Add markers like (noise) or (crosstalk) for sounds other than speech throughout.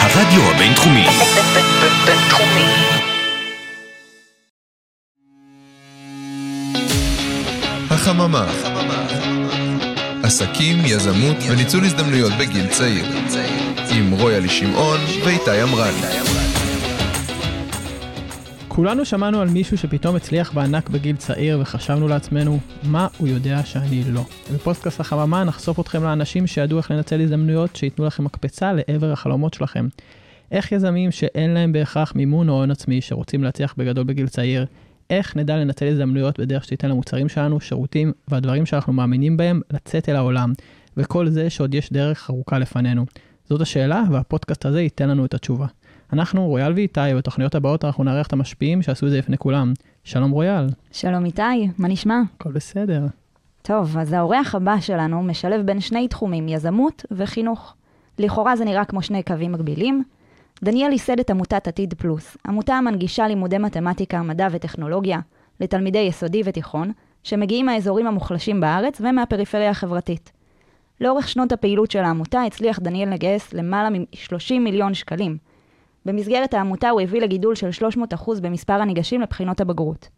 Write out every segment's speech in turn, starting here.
הרדיו הבינתחומי. בינתחומי. החממה. עסקים, יזמות וניצול הזדמנויות בגיל צעיר. עם רויאלי שמעון ואיתי עמרן. כולנו שמענו על מישהו שפתאום הצליח בענק בגיל צעיר וחשבנו לעצמנו, מה הוא יודע שאני לא. בפודקאסט החממה נחשוף אתכם לאנשים שידעו איך לנצל הזדמנויות שייתנו לכם מקפצה לעבר החלומות שלכם. איך יזמים שאין להם בהכרח מימון או הון עצמי שרוצים להצליח בגדול בגיל צעיר, איך נדע לנצל הזדמנויות בדרך שתיתן למוצרים שלנו, שירותים והדברים שאנחנו מאמינים בהם לצאת אל העולם, וכל זה שעוד יש דרך ארוכה לפנינו. זאת השאלה, והפודקאסט הזה ייתן לנו את התשובה. אנחנו, רויאל ואיתי, ובתוכניות הבאות אנחנו נארח את המשפיעים שעשו את זה לפני כולם. שלום רויאל. שלום איתי, מה נשמע? הכל בסדר. טוב, אז האורח הבא שלנו משלב בין שני תחומים, יזמות וחינוך. לכאורה זה נראה כמו שני קווים מקבילים. דניאל ייסד את עמותת עתיד פלוס, עמותה המנגישה לימודי מתמטיקה, מדע וטכנולוגיה לתלמידי יסודי ותיכון, שמגיעים מהאזורים המוחלשים בארץ ומהפריפריה החברתית. לאורך שנות הפעילות של העמותה הצליח דניאל לגייס למעלה מ-30 מיליון שקלים. במסגרת העמותה הוא הביא לגידול של 300% במספר הניגשים לבחינות הבגרות.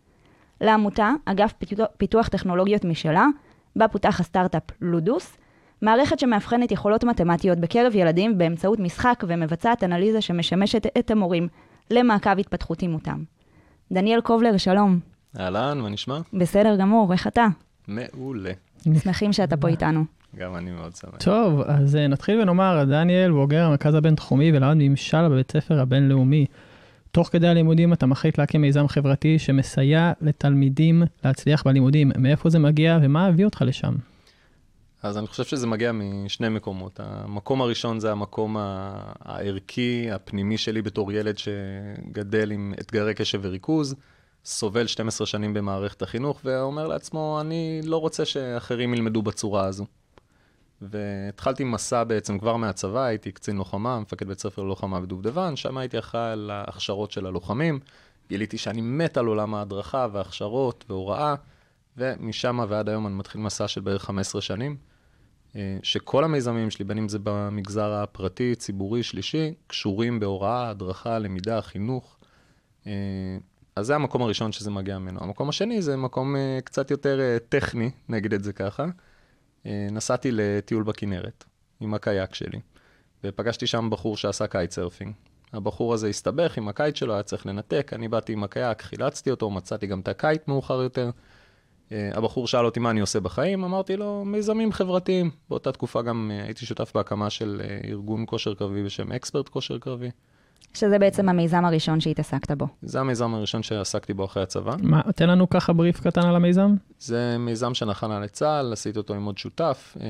לעמותה, אגף פיתוח, טכנולוגיות משלה, בה פותח הסטארט-אפ לודוס, מערכת שמאבחנת יכולות מתמטיות בקרב ילדים באמצעות משחק ומבצעת אנליזה שמשמשת את המורים למעקב התפתחותי מותם. דניאל קובלר, שלום. אהלן, מה נשמע? בסדר גמור, איך אתה? מעולה. שמחים שאתה פה איתנו. גם אני מאוד שמח. טוב, אז אה, נתחיל ונאמר, דניאל בוגר המרכז הבינתחומי ולמד ממשל בבית ספר הבינלאומי. תוך כדי הלימודים אתה מחליט להקים מיזם חברתי שמסייע לתלמידים להצליח בלימודים. מאיפה זה מגיע ומה הביא אותך לשם? אז אני חושב שזה מגיע משני מקומות. המקום הראשון זה המקום הערכי, הפנימי שלי בתור ילד שגדל עם אתגרי קשב וריכוז, סובל 12 שנים במערכת החינוך, ואומר לעצמו, אני לא רוצה שאחרים ילמדו בצורה הזו. והתחלתי מסע בעצם כבר מהצבא, הייתי קצין לוחמה, מפקד בית ספר ללוחמה בדובדבן, שם הייתי אחראי על ההכשרות של הלוחמים. גיליתי שאני מת על עולם ההדרכה וההכשרות והוראה, ומשם ועד היום אני מתחיל מסע של בערך 15 שנים, אה, שכל המיזמים שלי, בין אם זה במגזר הפרטי, ציבורי, שלישי, קשורים בהוראה, הדרכה, למידה, חינוך. אה, אז זה המקום הראשון שזה מגיע ממנו. המקום השני זה מקום אה, קצת יותר טכני, נגיד את זה ככה. אה, נסעתי לטיול בכנרת עם הקיאק שלי, ופגשתי שם בחור שעשה kite surfing. הבחור הזה הסתבך עם ה kite שלו, היה צריך לנתק, אני באתי עם הקיאק, חילצתי אותו, מצאתי גם את ה kite מאוחר יותר. אה, הבחור שאל אותי מה אני עושה בחיים, אמרתי לו, מיזמים חברתיים. באותה תקופה גם אה, הייתי שותף בהקמה של ארגון כושר קרבי בשם אקספרט כושר קרבי. שזה בעצם המיזם הראשון שהתעסקת בו. זה המיזם הראשון שעסקתי בו אחרי הצבא. מה, תן לנו ככה בריף קטן על המיזם. זה מיזם שנחנה לצה"ל, עשיתי אותו עם עוד שותף. אה,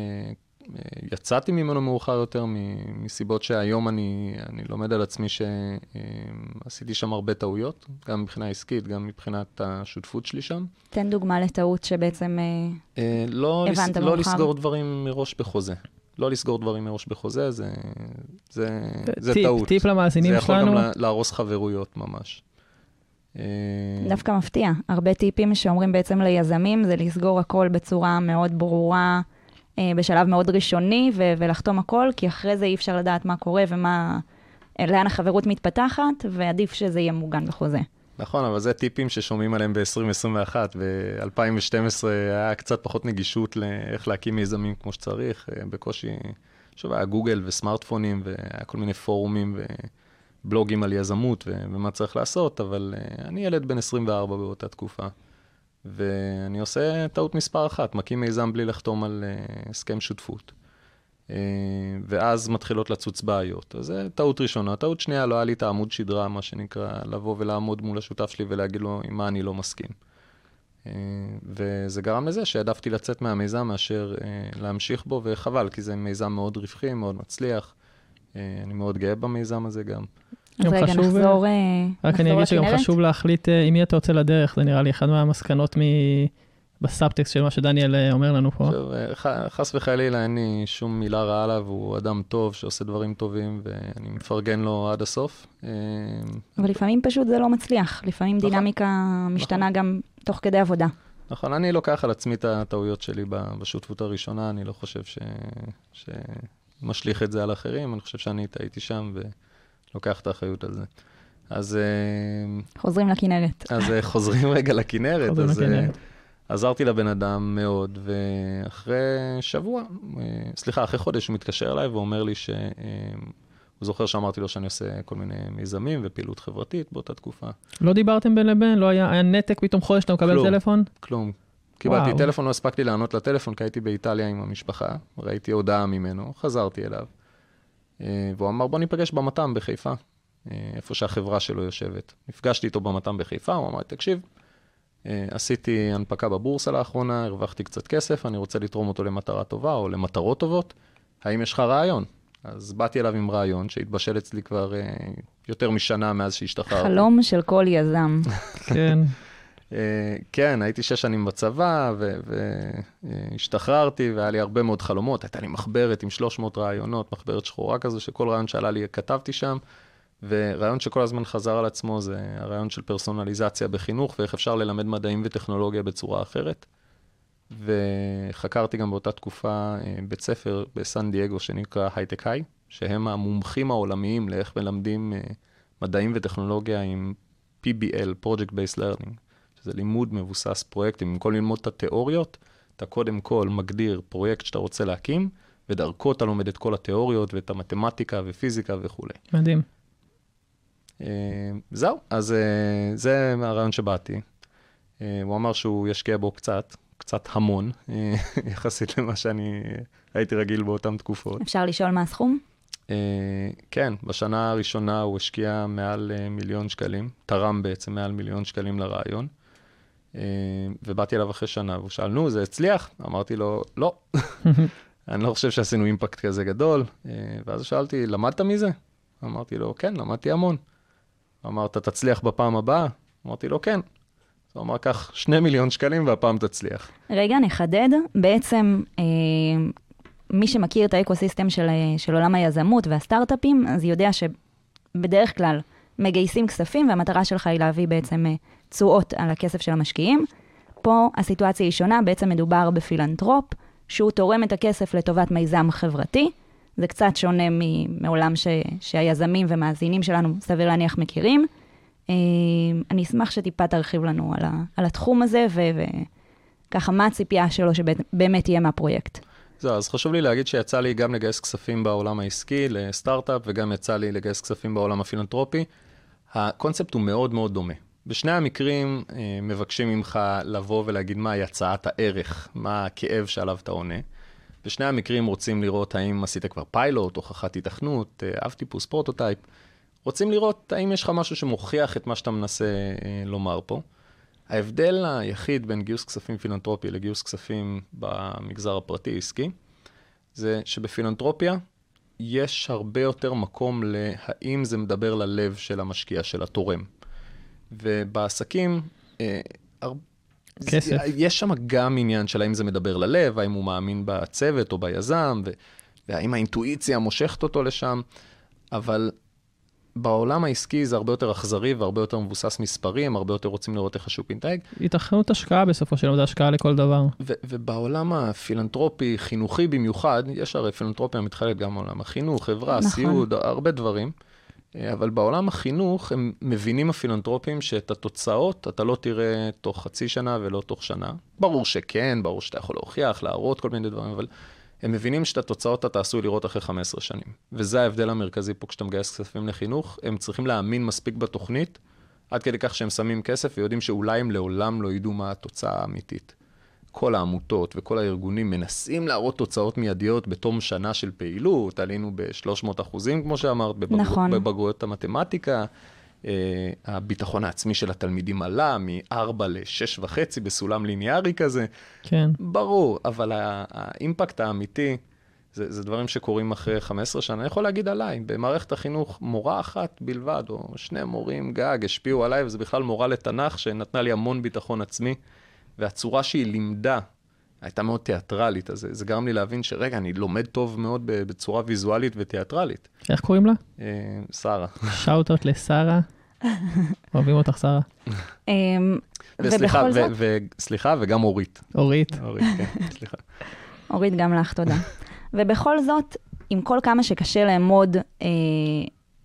אה, יצאתי ממנו מאוחר יותר מ- מסיבות שהיום אני, אני לומד על עצמי שעשיתי שם הרבה טעויות, גם מבחינה עסקית, גם מבחינת השותפות שלי שם. תן דוגמה לטעות שבעצם... אה, אה, לא, הבנת לס, מאוחר. לא לסגור דברים מראש בחוזה. לא לסגור דברים מראש בחוזה, זה, זה, זה טיפ, טעות. טיפ למאזינים זה יכול שלנו. גם לה- להרוס חברויות ממש. אה, דווקא מפתיע. הרבה טיפים שאומרים בעצם ליזמים זה לסגור הכל בצורה מאוד ברורה, אה, בשלב מאוד ראשוני, ו- ולחתום הכל, כי אחרי זה אי אפשר לדעת מה קורה ומה... לאן החברות מתפתחת, ועדיף שזה יהיה מוגן בחוזה. נכון, אבל זה טיפים ששומעים עליהם ב-2021, ב-2012 היה קצת פחות נגישות לאיך להקים מיזמים כמו שצריך, אה, בקושי, שוב, היה גוגל וסמארטפונים, והיה כל מיני פורומים ובלוגים על יזמות ו- ומה צריך לעשות, אבל אה, אני ילד בן 24 באותה תקופה, ואני עושה טעות מספר אחת, מקים מיזם בלי לחתום על אה, הסכם שותפות. אה, ואז מתחילות לצוץ בעיות. אז זו טעות ראשונה. טעות שנייה, לא היה לי את העמוד שדרה, מה שנקרא, לבוא ולעמוד מול השותף שלי ולהגיד לו עם מה אני לא מסכים. אה, וזה גרם לזה שהעדפתי לצאת מהמיזם מאשר אה, להמשיך בו, וחבל, כי זה מיזם מאוד רווחי, מאוד מצליח. אני מאוד גאה במיזם הזה גם. אז רגע, חשוב, נחזור, רק אני נחזור אגיד שגם. חשוב להחליט עם מי אתה יוצא לדרך, זה נראה לי אחד מהמסקנות. בסאבטקסט של מה שדניאל אה, אומר לנו פה. עכשיו, אה, חס וחלילה, אין לי שום מילה רעה עליו, הוא אדם טוב שעושה דברים טובים, ואני מפרגן לו עד הסוף. אה, אבל לפעמים פשוט זה לא מצליח. לפעמים נכון. דינמיקה משתנה גם תוך כדי עבודה. נכון, אני לוקח על עצמי את הטעויות שלי בשותפות הראשונה, אני לא חושב ש... ש... משליך את זה על אחרים, אני חושב שאני טעיתי שם ולוקח את האחריות על זה. אז, חוזרים לכנרת. אז חוזרים רגע לכנרת. חוזרים אז, לכנרת. עזרתי לבן אדם מאוד, ואחרי שבוע, אה, סליחה, אחרי חודש הוא מתקשר אליי ואומר לי שהוא זוכר שאמרתי לו שאני עושה כל מיני מיזמים ופעילות חברתית באותה תקופה. לא דיברתם בין לבין? לא היה, היה נתק פתאום חודש שאתה מקבל כלום. טלפון? כלום. קיבלתי וואו. טלפון, לא הספקתי לענות לטלפון, כי הייתי באיטליה עם המשפחה, ראיתי הודעה ממנו, חזרתי אליו, אה, והוא אמר, בוא ניפגש במת"ם בחיפה, אה, איפה שהחברה שלו יושבת. נפגשתי איתו במת"ם בחיפה, הוא אמר, תקשיב, אה, עשיתי הנפקה בבורסה לאחרונה, הרווחתי קצת כסף, אני רוצה לתרום אותו למטרה טובה או למטרות טובות, האם יש לך רעיון? אז באתי אליו עם רעיון שהתבשל אצלי כבר אה, יותר משנה מאז שהשתחררתי. חלום של כל יזם. (laughs) כן. אה, כן, הייתי שש שנים בצבא, והשתחררתי, והיה לי הרבה מאוד חלומות. הייתה לי מחברת עם 300 רעיונות, מחברת שחורה כזו, שכל רעיון שעלה לי כתבתי שם. ורעיון שכל הזמן חזר על עצמו זה הרעיון של פרסונליזציה בחינוך, ואיך אפשר ללמד מדעים וטכנולוגיה בצורה אחרת. וחקרתי גם באותה תקופה אה, בית ספר בסן דייגו שנקרא הייטק היי, שהם המומחים העולמיים לאיך מלמדים אה, מדעים וטכנולוגיה עם PBL, Project Based Learning, שזה לימוד מבוסס פרויקטים. במקום ללמוד את התיאוריות, אתה קודם כל מגדיר פרויקט שאתה רוצה להקים, ודרכו אתה לומד את כל התיאוריות ואת המתמטיקה ופיזיקה וכולי. מדהים. אה, זהו, אז אה, זה הרעיון שבאתי. אה, הוא אמר שהוא ישקיע בו קצת, קצת המון, (laughs) יחסית למה שאני הייתי רגיל באותן תקופות. אפשר לשאול מה הסכום? כן, בשנה הראשונה הוא השקיע מעל מיליון שקלים, תרם בעצם מעל מיליון שקלים לרעיון. ובאתי אליו אחרי שנה, והוא שאל, נו, זה הצליח? אמרתי לו, לא. (laughs) אני לא חושב שעשינו אימפקט כזה גדול. ואז שאלתי, למדת מזה? אמרתי לו, כן, למדתי המון. אמר, אתה תצליח בפעם הבאה? אמרתי לו, כן. אז הוא אמר, קח שני מיליון שקלים והפעם תצליח. רגע, נחדד. בעצם, אה, מי שמכיר את האקוסיסטם של, אה, של עולם היזמות והסטארט-אפים, אז יודע שבדרך כלל מגייסים כספים, והמטרה שלך היא להביא בעצם אה, תשואות על הכסף של המשקיעים. פה הסיטואציה היא שונה, בעצם מדובר בפילנטרופ, שהוא תורם את הכסף לטובת מיזם חברתי. זה קצת שונה מעולם ש, שהיזמים ומאזינים שלנו, סביר להניח, מכירים. אה, אני אשמח שטיפה תרחיב לנו על, ה, על התחום הזה, ו- וככה, מה הציפייה שלו שבאמת יהיה מהפרויקט. זהו, אז חשוב לי להגיד שיצא לי גם לגייס כספים בעולם העסקי לסטארט-אפ, וגם יצא לי לגייס כספים בעולם הפילנטרופי. הקונספט הוא מאוד מאוד דומה. בשני המקרים אה, מבקשים ממך לבוא ולהגיד מהי הצעת הערך, מה הכאב שעליו אתה עונה. בשני המקרים רוצים לראות האם עשית כבר פיילוט, הוכחת היתכנות, אה, אב טיפוס, prototype. רוצים לראות האם יש לך משהו שמוכיח את מה שאתה מנסה אה, לומר פה. ההבדל היחיד בין גיוס כספים פילנטרופי לגיוס כספים במגזר הפרטי-עסקי, זה שבפילנטרופיה יש הרבה יותר מקום להאם זה מדבר ללב של המשקיע, של התורם. ובעסקים, אה, הר... כסף. זה, יש שם גם עניין של האם זה מדבר ללב, האם הוא מאמין בצוות או ביזם, ו... והאם האינטואיציה מושכת אותו לשם, אבל בעולם העסקי זה הרבה יותר אכזרי והרבה יותר מבוסס מספרים, הרבה יותר רוצים לראות איך השוק מתנהג. התכנות השקעה בסופו של דבר, זה השקעה לכל דבר. ו- ובעולם הפילנטרופי, חינוכי במיוחד, יש הרי פילנטרופיה מתחלקת גם בעולם החינוך, חברה, נכון. סיעוד, הרבה דברים. אה, אבל בעולם החינוך, הם מבינים הפילנטרופים שאת התוצאות אתה לא תראה תוך חצי שנה ולא תוך שנה. ברור שכן, ברור שאתה יכול להוכיח, להראות כל מיני דברים, אבל הם מבינים שאת התוצאות אתה עשוי לראות אחרי 15 שנים. וזה ההבדל המרכזי פה כשאתה מגייס כספים לחינוך. הם צריכים להאמין מספיק בתוכנית, עד כדי כך שהם שמים כסף ויודעים שאולי הם לעולם לא ידעו מה התוצאה האמיתית. כל העמותות וכל הארגונים מנסים להראות תוצאות מיידיות בתום שנה של פעילות, עלינו ב-300 אחוזים, כמו שאמרת, בבגר... נכון. בבגרויות המתמטיקה. Uh, הביטחון העצמי של התלמידים עלה מ-4 ל-6.5 בסולם ליניארי כזה. כן. ברור, אבל האימפקט האמיתי, זה, זה דברים שקורים אחרי 15 שנה. אני יכול להגיד עליי, במערכת החינוך מורה אחת בלבד, או שני מורים גג, השפיעו עליי, וזה בכלל מורה לתנ"ך שנתנה לי המון ביטחון עצמי, והצורה שהיא לימדה הייתה מאוד תיאטרלית, אז זה, זה גרם לי להבין שרגע, אני לומד טוב מאוד בצורה ויזואלית ותיאטרלית. איך קוראים לה? אה, שרה. שאוטות לשרה. (laughs) אוהבים אותך, שרה. אמ, וסליחה, וגם אורית. אורית. אורית, כן, סליחה. (laughs) אורית, גם לך תודה. ובכל זאת, עם כל כמה שקשה לאמוד אה,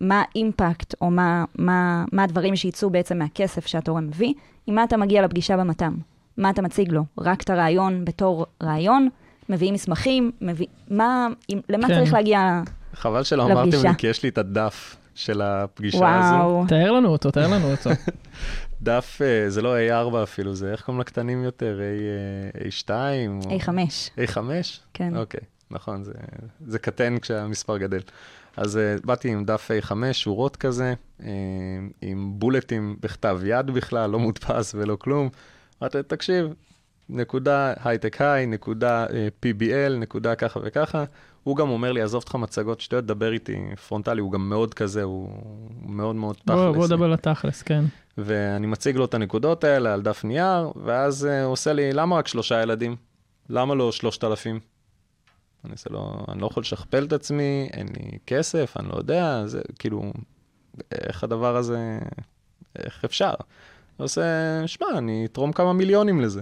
מה האימפקט, או מה, מה, מה הדברים שיצאו בעצם מהכסף שהתורם מביא, עם מה אתה מגיע לפגישה במת"ם? מה אתה מציג לו? רק את הרעיון בתור רעיון? מביאים מסמכים? מביא... מה, עם, למה כן. צריך להגיע? חבל שלא אמרתם לפגישה. לי, כי יש לי את הדף של הפגישה הזו. וואו. תאר לנו אותו, תאר לנו אותו. (laughs) דף, אה, זה לא A4 אפילו, זה איך קוראים לקטנים יותר? A, אה, A2? או- A5, A5? כן. אוקיי, נכון, זה, זה קטן כשהמספר גדל. אז uh, באתי עם דף A5, שורות כזה, אה, עם בולטים בכתב יד בכלל, לא מודפס ולא כלום. אמרתי, תקשיב, נקודה High Tech High, נקודה אה, PBL, נקודה ככה וככה. הוא גם אומר לי, עזוב אותך מצגות שטויות, דבר איתי פרונטלי, הוא גם מאוד כזה, הוא מאוד מאוד תכלס. בוא בוא נדבר לתכלס, כן. ואני מציג לו את הנקודות האלה על דף נייר, ואז אה, הוא עושה לי, למה רק שלושה ילדים? למה לא שלושת אלפים? אני עושה לו, אני לא יכול לשכפל את עצמי, אין לי כסף, אני לא יודע, זה כאילו, איך הדבר הזה, איך אפשר? הוא עושה, שמע, אני אתרום כמה מיליונים לזה.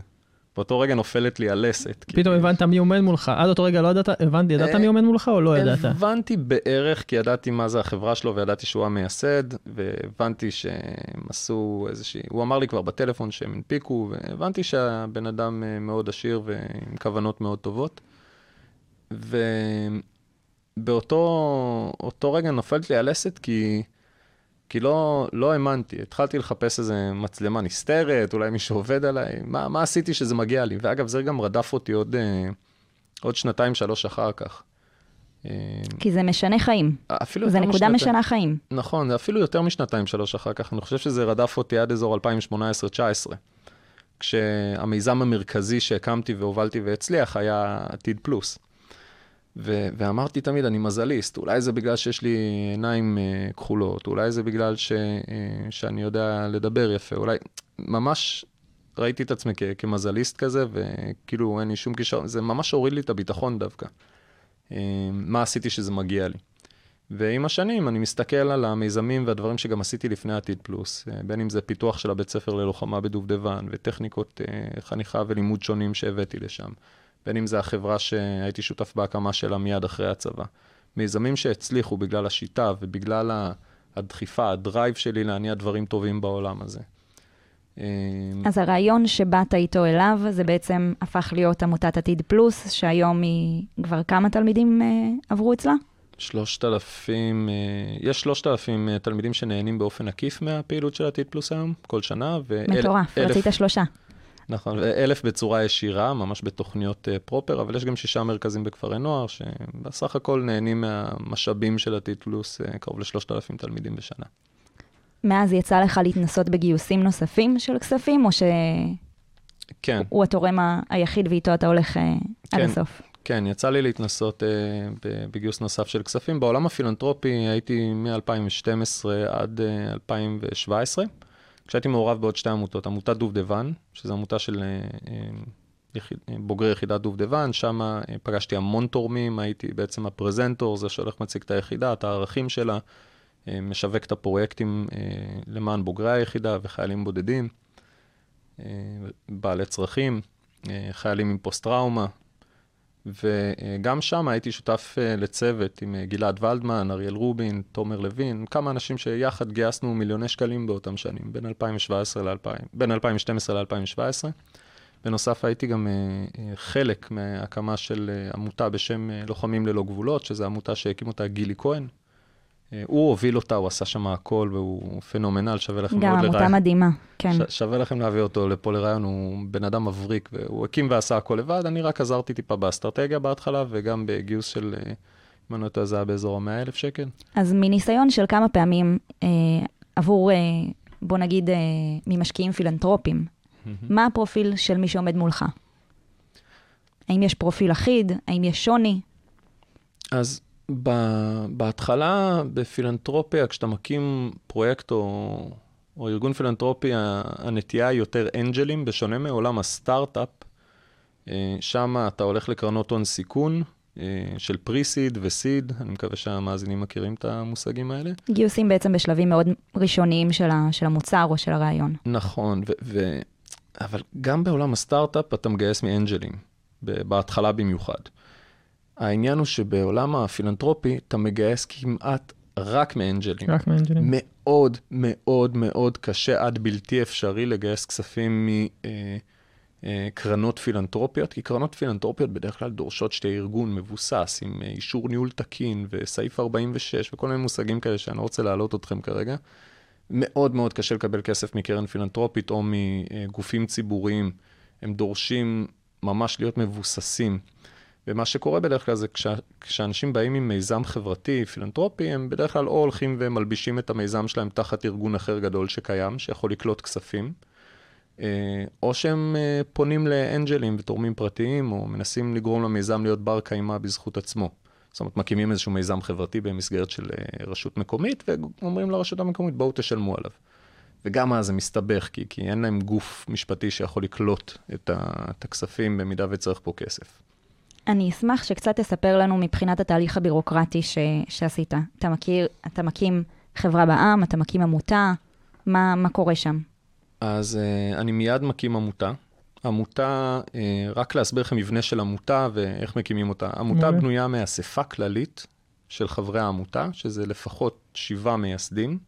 באותו רגע נופלת לי הלסת. פתאום הבנת מי עומד מולך. עד אותו רגע לא ידעת, הבנתי, ידעת אה, מי עומד מולך או לא ידעת? הבנתי בערך, כי ידעתי מה זה החברה שלו וידעתי שהוא המייסד, והבנתי שהם עשו איזושהי, הוא אמר לי כבר בטלפון שהם הנפיקו, והבנתי שהבן אדם אה, מאוד עשיר ועם כוונות מאוד טובות. ובאותו אותו רגע נופלת לי הלסת כי, כי לא, לא האמנתי. התחלתי לחפש איזה מצלמה נסתרת, אולי מישהו עובד עליי, מה, מה עשיתי שזה מגיע לי? ואגב, זה גם רדף אותי עוד, אה, עוד שנתיים, שלוש אחר כך. אה, כי זה משנה חיים. אפילו זה נקודה משנתיים- משנה חיים. נכון, זה אפילו יותר משנתיים, שלוש אחר כך. אני חושב שזה רדף אותי עד אזור 2018-2019, כשהמיזם המרכזי שהקמתי והובלתי והצליח היה עתיד פלוס. ו- ואמרתי תמיד, אני מזליסט, אולי זה בגלל שיש לי עיניים uh, כחולות, אולי זה בגלל ש- uh, שאני יודע לדבר יפה, אולי... ממש ראיתי את עצמי כ- כמזליסט כזה, וכאילו אין לי שום קישור, זה ממש הוריד לי את הביטחון דווקא. Uh, מה עשיתי שזה מגיע לי. ועם השנים אני מסתכל על המיזמים והדברים שגם עשיתי לפני עתיד פלוס, אה, בין אם זה פיתוח של הבית ספר ללוחמה בדובדבן, וטכניקות אה, חניכה ולימוד שונים שהבאתי לשם, בין אם זה החברה שהייתי שותף בהקמה שלה מיד אחרי הצבא. מיזמים שהצליחו בגלל השיטה ובגלל הדחיפה, הדרייב שלי להניע דברים טובים בעולם הזה. אה, אז הרעיון שבאת איתו אליו, זה בעצם הפך להיות עמותת עתיד פלוס, שהיום היא כבר כמה תלמידים אה, עברו אצלה? שלושת אלפים, אה, יש שלושת אלפים אה, תלמידים שנהנים באופן עקיף מהפעילות של עתיד פלוס היום, כל שנה. ואל- מטורף, אלף- רצית שלושה. נכון, ואלף בצורה ישירה, ממש בתוכניות אה, פרופר, אבל יש גם שישה מרכזים בכפרי נוער, שבסך הכל נהנים מהמשאבים של עתיד פלוס, אה, קרוב לשלושת אלפים תלמידים בשנה. מאז יצא לך להתנסות בגיוסים נוספים של כספים, או שהוא כן, התורם ה- היחיד ואיתו אתה הולך אה, עד כן. הסוף? כן, יצא לי להתנסות אה, ב- בגיוס נוסף של כספים. בעולם הפילנטרופי הייתי מ-2012 עד אה, 2017, כשהייתי מעורב בעוד שתי עמותות. עמותת דובדבן, שזו עמותה של אה, אה, אה, בוגרי יחידת דובדבן, שם פגשתי המון תורמים, הייתי בעצם הפרזנטור, זה שהולך מציג את היחידה, את הערכים שלה, משווק את הפרויקטים למען בוגרי היחידה וחיילים בודדים, בעלי צרכים, חיילים עם פוסט-טראומה, וגם שם הייתי שותף אה, לצוות עם אה, גלעד ולדמן, אריאל רובין, תומר לוין, כמה אנשים שיחד גייסנו מיליוני שקלים באותם שנים, בין 2017 ל-2000, בין 2012 ל-2017. בנוסף הייתי גם אה, חלק מהקמה של עמותה בשם לוחמים ללא גבולות, שזו עמותה שהקים אותה גילי כהן. אה, הוא הוביל אותה, הוא עשה שם הכל והוא פנומנל, שווה לכם גם מאוד עמותה לראיין. מדהימה, כן. ש- שווה לכם להביא אותו לפה לרעיון, הוא בן אדם מבריק, והוא הקים ועשה הכל לבד, אני רק עזרתי טיפה באסטרטגיה בהתחלה, וגם בגיוס של, אה, אם אני לא טועה, זה היה באזור ה-100 אלף שקל. אז מניסיון של כמה פעמים אה, עבור, אה, בוא נגיד, אה, ממשקיעים פילנטרופים, מה הפרופיל של מי שעומד מולך? האם יש פרופיל אחיד? האם יש שוני? אז בהתחלה, בפילנטרופיה, כשאתה מקים פרויקט או, או ארגון פילנטרופי, הנטייה היא יותר אנג'לים, בשונה מעולם הסטארט-אפ, אה, שם אתה הולך לקרנות הון סיכון אה, של פרי-סיד וסיד, אני מקווה שהמאזינים מכירים את המושגים האלה. גיוסים בעצם בשלבים מאוד ראשוניים של, ה, של המוצר או של הרעיון. נכון, ו- ו- אבל גם בעולם הסטארט-אפ אתה מגייס מאנג'לים, בהתחלה במיוחד. העניין הוא שבעולם הפילנטרופי אתה מגייס כמעט רק מאנג'לים. רק מאנג'לים. מאוד מאוד מאוד קשה עד בלתי אפשרי לגייס כספים מקרנות פילנטרופיות, כי קרנות פילנטרופיות בדרך כלל דורשות שתהיה ארגון מבוסס עם אה, אישור ניהול תקין וסעיף 46 וכל מיני מושגים כאלה שאני לא רוצה להעלות אתכם כרגע. מאוד מאוד קשה לקבל כסף מקרן פילנטרופית או מגופים ציבוריים. הם דורשים ממש להיות מבוססים. ומה שקורה בדרך כלל זה כשה, כשאנשים באים עם מיזם חברתי, פילנטרופי, הם בדרך כלל או הולכים ומלבישים את המיזם שלהם תחת ארגון אחר גדול שקיים, שיכול לקלוט כספים, אה, או שהם אה, פונים לאנג'לים ותורמים פרטיים, או מנסים לגרום למיזם להיות בר קיימא בזכות עצמו. זאת אומרת, מקימים איזשהו מיזם חברתי במסגרת של אה, רשות מקומית, ואומרים לרשות המקומית, בואו תשלמו עליו. וגם אז זה מסתבך, כי, כי אין להם גוף משפטי שיכול לקלוט את, ה, את הכספים במידה וצריך פה כסף. אני אשמח שקצת תספר לנו מבחינת התהליך הבירוקרטי ש... שעשית. אתה מכיר, אתה מקים חברה בע"מ, אתה מקים עמותה, מה, מה קורה שם? אז uh, אני מיד מקים עמותה. עמותה, uh, רק להסביר לכם מבנה של עמותה ואיך מקימים אותה. עמותה מעולה. בנויה מאספה כללית של חברי העמותה, שזה לפחות שבעה מייסדים,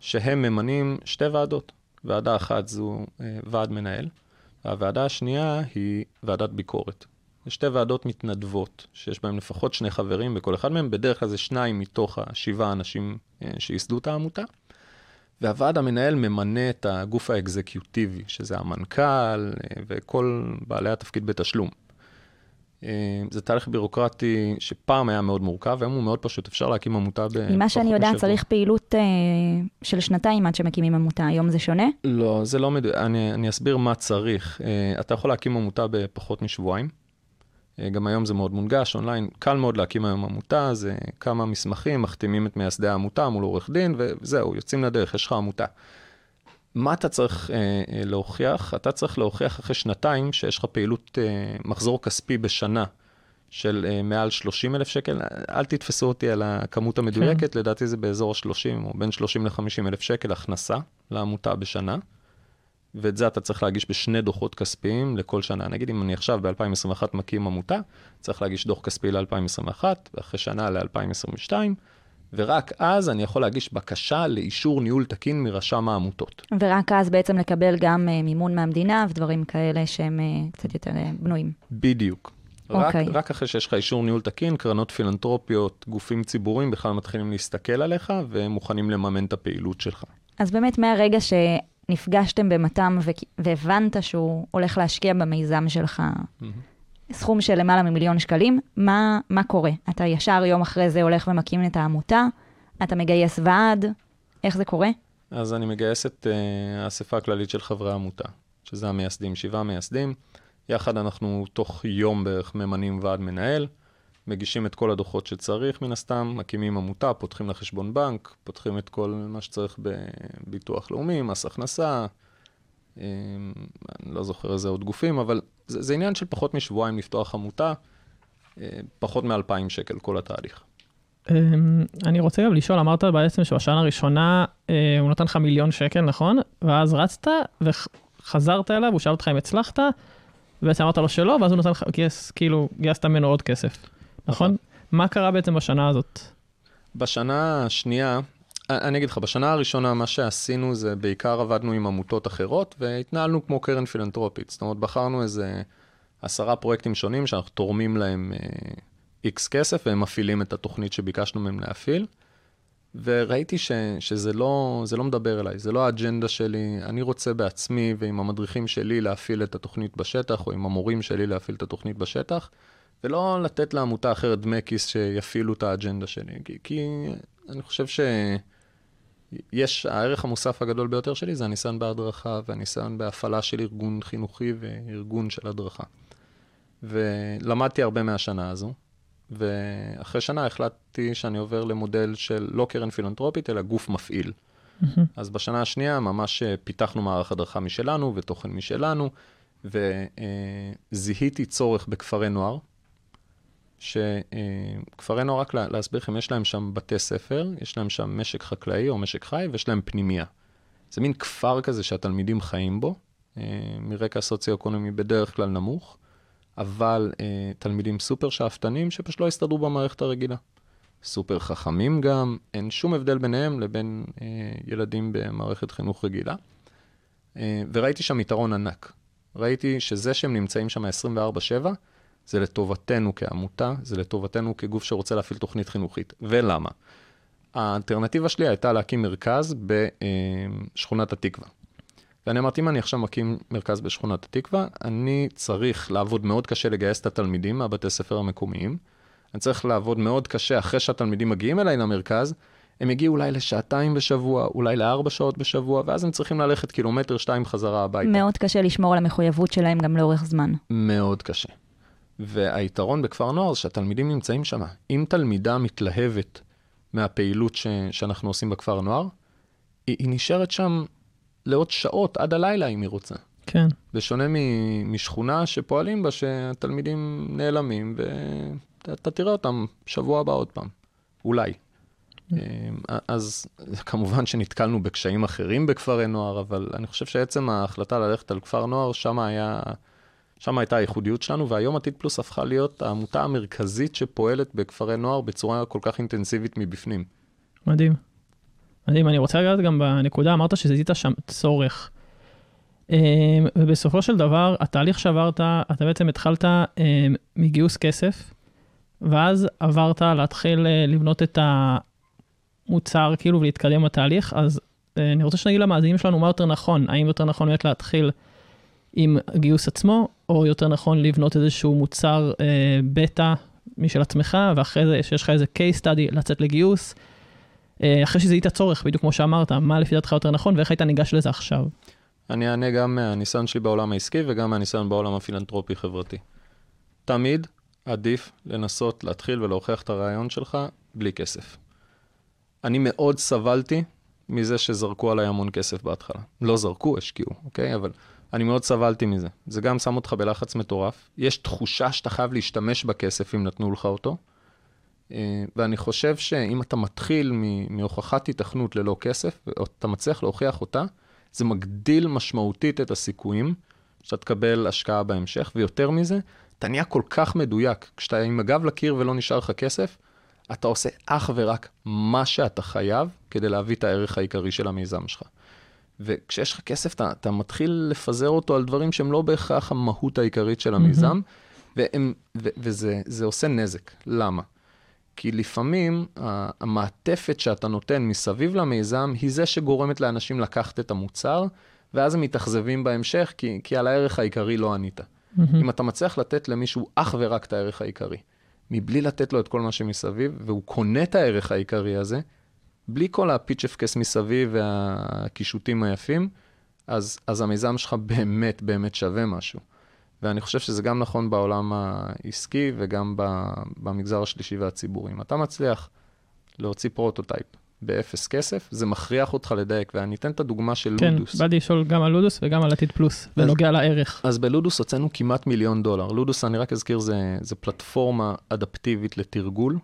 שהם ממנים שתי ועדות. ועדה אחת זו uh, ועד מנהל, והוועדה השנייה היא ועדת ביקורת. זה שתי ועדות מתנדבות, שיש בהן לפחות שני חברים בכל אחד מהם, בדרך כלל זה שניים מתוך השבעה אנשים אה, שייסדו את העמותה. והוועד המנהל ממנה את הגוף האקזקיוטיבי, שזה המנכ"ל אה, וכל בעלי התפקיד בתשלום. אה, זה תהליך בירוקרטי שפעם היה מאוד מורכב, היום הוא מאוד פשוט, אפשר להקים עמותה בפחות ממה שאני יודעת. צריך פעילות אה, של שנתיים עד שמקימים עמותה. היום זה שונה? לא, זה לא מדויק, אני, אני אסביר מה צריך. Uh, אתה יכול להקים עמותה בפחות משבועיים. Uh, גם היום זה מאוד מונגש, אונליין. קל מאוד להקים היום עמותה, זה כמה מסמכים, מחתימים את מייסדי העמותה מול עורך דין, וזהו, יוצאים לדרך, יש לך עמותה. מה אתה צריך uh, uh, להוכיח? אתה צריך להוכיח אחרי שנתיים שיש לך פעילות, uh, מחזור כספי בשנה של uh, מעל 30 אלף שקל. אל תתפסו אותי על הכמות המדויקת, כן. לדעתי זה באזור ה-30 או בין 30 ל-50 אלף שקל הכנסה לעמותה בשנה. ואת זה אתה צריך להגיש בשני דוחות כספיים לכל שנה. נגיד אם אני עכשיו ב-2021 מקים עמותה, צריך להגיש דוח כספי ל-2021, ואחרי שנה ל-2022, ורק אז אני יכול להגיש בקשה לאישור ניהול תקין מרשם העמותות. ורק אז בעצם לקבל גם אה, מימון מהמדינה ודברים כאלה שהם אה, קצת יותר אה, בנויים. בדיוק. רק, אוקיי. רק אחרי שיש לך אישור ניהול תקין, קרנות פילנטרופיות, גופים ציבוריים בכלל מתחילים להסתכל עליך והם מוכנים לממן את הפעילות שלך. אז באמת מהרגע שנפגשתם במתם והבנת שהוא הולך להשקיע במיזם שלך סכום של למעלה ממיליון שקלים, מה, מה קורה? אתה ישר יום אחרי זה הולך ומקים את העמותה, אתה מגייס ועד, איך זה קורה? אז אני מגייס את uh, האספה הכללית של חברי העמותה, שזה המייסדים, שבעה מייסדים. יחד אנחנו תוך יום בערך ממנים ועד מנהל, מגישים את כל הדוחות שצריך מן הסתם, מקימים עמותה, פותחים לה חשבון בנק, פותחים את כל מה שצריך בביטוח לאומי, מס הכנסה, אה, אני לא זוכר איזה עוד גופים, אבל זה, זה עניין של פחות משבועיים לפתוח עמותה, אה, פחות מ-2,000 שקל כל התהליך. אמ, אני רוצה גם לשאול, אמרת בעצם שבשנה הראשונה אה, הוא נתן לך מיליון שקל, נכון? ואז רצת וחזרת אליו, הוא שאל אותך אם הצלחת, ובעצם אמרת לו שלא, ואז הוא נתן לך, כאילו, גייסת ממנו עוד כסף, נכון? מה קרה בעצם בשנה הזאת? בשנה השנייה, אני אגיד לך, בשנה הראשונה מה שעשינו זה בעיקר עבדנו עם עמותות אחרות והתנהלנו כמו קרן פילנטרופית. זאת אומרת, בחרנו איזה עשרה פרויקטים שונים שאנחנו תורמים להם איקס כסף והם מפעילים את התוכנית שביקשנו מהם להפעיל. וראיתי ש, שזה לא, לא מדבר אליי, זה לא האג'נדה שלי. אני רוצה בעצמי ועם המדריכים שלי להפעיל את התוכנית בשטח, או עם המורים שלי להפעיל את התוכנית בשטח, ולא לתת לעמותה אחרת דמי כיס שיפעילו את האג'נדה שלי. כי, כי אני חושב שיש, הערך המוסף הגדול ביותר שלי זה הניסיון בהדרכה והניסיון בהפעלה של ארגון חינוכי וארגון של הדרכה. ולמדתי הרבה מהשנה הזו, ואחרי שנה החלטתי שאני עובר למודל של לא קרן פילנטרופית, אלא גוף מפעיל. אז בשנה השנייה ממש אה, פיתחנו מערך הדרכה משלנו ותוכן משלנו, וזיהיתי צורך בכפרי נוער, שכפרי נוער, רק לה- להסביר לכם, יש להם שם בתי ספר, יש להם שם משק חקלאי או משק חי, ויש להם פנימייה. זה מין כפר כזה שהתלמידים חיים בו, אה, מרקע סוציו-אקונומי בדרך כלל נמוך, אבל אה, תלמידים סופר שאפתנים שפשוט לא הסתדרו במערכת הרגילה. סופר חכמים גם, אין שום הבדל ביניהם לבין אה, ילדים במערכת חינוך רגילה. אה, וראיתי שם יתרון ענק. ראיתי שזה שהם נמצאים שם 24/7, זה לטובתנו כעמותה, זה לטובתנו כגוף שרוצה להפעיל תוכנית חינוכית. ולמה? האלטרנטיבה שלי הייתה להקים מרכז בשכונת התקווה. ואני אמרתי, אם אני עכשיו מקים מרכז בשכונת התקווה, אני צריך לעבוד מאוד קשה לגייס את התלמידים מהבתי ספר המקומיים. אני צריך לעבוד מאוד קשה אחרי שהתלמידים מגיעים אליי למרכז, הם יגיעו אולי לשעתיים בשבוע, אולי לארבע שעות בשבוע, ואז הם צריכים ללכת קילומטר שתיים חזרה הביתה. מאוד קשה לשמור על המחויבות שלהם גם לאורך זמן. מאוד קשה. והיתרון בכפר נוער זה שהתלמידים נמצאים שם. אם תלמידה מתלהבת מהפעילות ש... שאנחנו עושים בכפר נוער, היא, היא נשארת שם לעוד שעות, עד הלילה אם היא רוצה. כן. בשונה מ- משכונה שפועלים בה, שהתלמידים נעלמים, ואתה תראה אותם שבוע הבא עוד פעם, אולי. אמ, אז כמובן שנתקלנו בקשיים אחרים בכפרי נוער, אבל אני חושב שעצם ההחלטה ללכת על כפר נוער, שם היה... שם הייתה הייחודיות שלנו, והיום עתיד פלוס הפכה להיות העמותה המרכזית שפועלת בכפרי נוער בצורה כל כך אינטנסיבית מבפנים. מדהים. מדהים, אני רוצה לגעת גם בנקודה, אמרת שזיהית שם צורך. אמ, ובסופו של דבר, התהליך שעברת, אתה בעצם התחלת אמ, מגיוס כסף, ואז עברת להתחיל אה, לבנות את המוצר, כאילו, ולהתקדם בתהליך, אז אה, אני רוצה שנגיד למאזינים שלנו מה יותר נכון, האם יותר נכון באמת להתחיל עם הגיוס עצמו, או יותר נכון לבנות איזשהו מוצר אה, בטא משל עצמך, ואחרי זה שיש לך איזה case study לצאת לגיוס. אה, אחרי שזיהית צורך, בדיוק כמו שאמרת, מה לפי דעתך יותר נכון, ואיך היית ניגש לזה עכשיו? אני אענה גם מהניסיון שלי בעולם העסקי וגם מהניסיון בעולם הפילנטרופי-חברתי. תמיד עדיף לנסות להתחיל ולהוכיח את הרעיון שלך בלי כסף. אני מאוד סבלתי מזה שזרקו עליי המון כסף בהתחלה. לא זרקו, השקיעו, אוקיי? אבל אני מאוד סבלתי מזה. זה גם שם אותך בלחץ מטורף. יש תחושה שאתה חייב להשתמש בכסף אם נתנו לך אותו. אה, ואני חושב שאם אתה מתחיל מהוכחת התכנות ללא כסף, ואתה מצליח להוכיח אותה, זה מגדיל משמעותית את הסיכויים שאתה תקבל השקעה בהמשך, ויותר מזה, אתה נהיה כל כך מדויק. כשאתה עם הגב לקיר ולא נשאר לך כסף, אתה עושה אך ורק מה שאתה חייב כדי להביא את הערך העיקרי של המיזם שלך. וכשיש לך כסף, אתה, אתה מתחיל לפזר אותו על דברים שהם לא בהכרח המהות העיקרית של המיזם, mm-hmm. והם, ו, וזה עושה נזק. למה? כי לפעמים המעטפת שאתה נותן מסביב למיזם היא זה שגורמת לאנשים לקחת את המוצר, ואז הם מתאכזבים בהמשך, כי, כי על הערך העיקרי לא ענית. Mm-hmm. אם אתה מצליח לתת למישהו אך ורק את הערך העיקרי, מבלי לתת לו את כל מה שמסביב, והוא קונה את הערך העיקרי הזה, בלי כל הפיצ'פקס מסביב והקישוטים היפים, אז, אז המיזם שלך באמת באמת שווה משהו. ואני חושב שזה גם נכון בעולם העסקי וגם במגזר השלישי והציבורי. אם אתה מצליח להוציא prototype באפס כסף, זה מכריח אותך לדייק. ואני אתן את הדוגמה של כן, לודוס. כן, באתי לשאול גם על לודוס וגם על עתיד פלוס, בנוגע לערך. אז בלודוס הוצאנו כמעט מיליון דולר. לודוס, אני רק אזכיר, זה, זה פלטפורמה אדפטיבית לתרגול.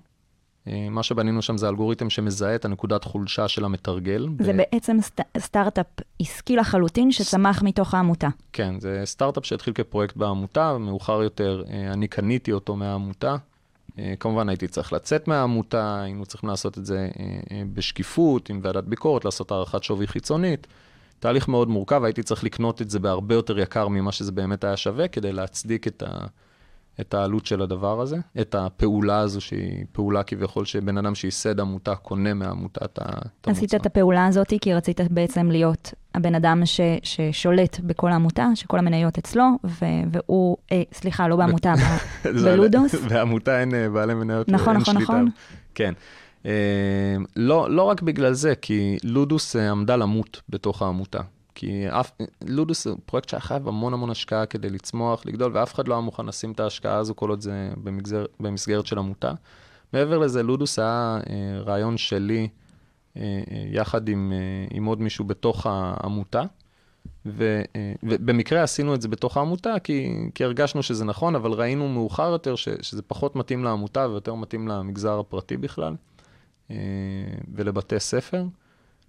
אה, מה שבנינו שם זה אלגוריתם שמזהה את הנקודת חולשה של המתרגל. זה ב... בעצם סט... סטארט-אפ עסקי לחלוטין שצמח ס... מתוך העמותה. כן, זה סטארט-אפ שהתחיל כפרויקט בעמותה, ומאוחר יותר אה, אני קניתי אותו מהעמותה. אה, כמובן הייתי צריך לצאת מהעמותה, היינו צריכים לעשות את זה בשקיפות, עם ועדת ביקורת, לעשות הערכת שווי חיצונית. תהליך מאוד מורכב, הייתי צריך לקנות את זה בהרבה יותר יקר ממה שזה באמת היה שווה, כדי להצדיק את ה... את העלות של הדבר הזה, את הפעולה הזו שהיא פעולה כביכול שבן אדם שייסד עמותה קונה מהעמותה את המוצר. עשית את הפעולה הזאת כי רצית בעצם להיות הבן אדם ש, ששולט בכל העמותה, שכל המניות אצלו, ו, והוא, אה, סליחה, לא בעמותה, (laughs) בלודוס. (laughs) בעמותה אין אה, בעלי מניות, נכון, אין נכון, שליטה. נכון. כן. אה, לא, לא רק בגלל זה, כי לודוס אה, עמדה למות בתוך העמותה. כי אף, לודוס הוא פרויקט שהיה חייב המון המון השקעה כדי לצמוח, לגדול, ואף אחד לא היה מוכן לשים את ההשקעה הזו כל עוד זה במגזר, במסגרת של עמותה. מעבר לזה, לודוס היה אה, רעיון שלי, אה, אה, יחד עם, אה, עם עוד מישהו בתוך העמותה, ו, אה, ובמקרה עשינו את זה בתוך העמותה, כי, כי הרגשנו שזה נכון, אבל ראינו מאוחר יותר ש, שזה פחות מתאים לעמותה ויותר מתאים למגזר הפרטי בכלל, אה, ולבתי ספר.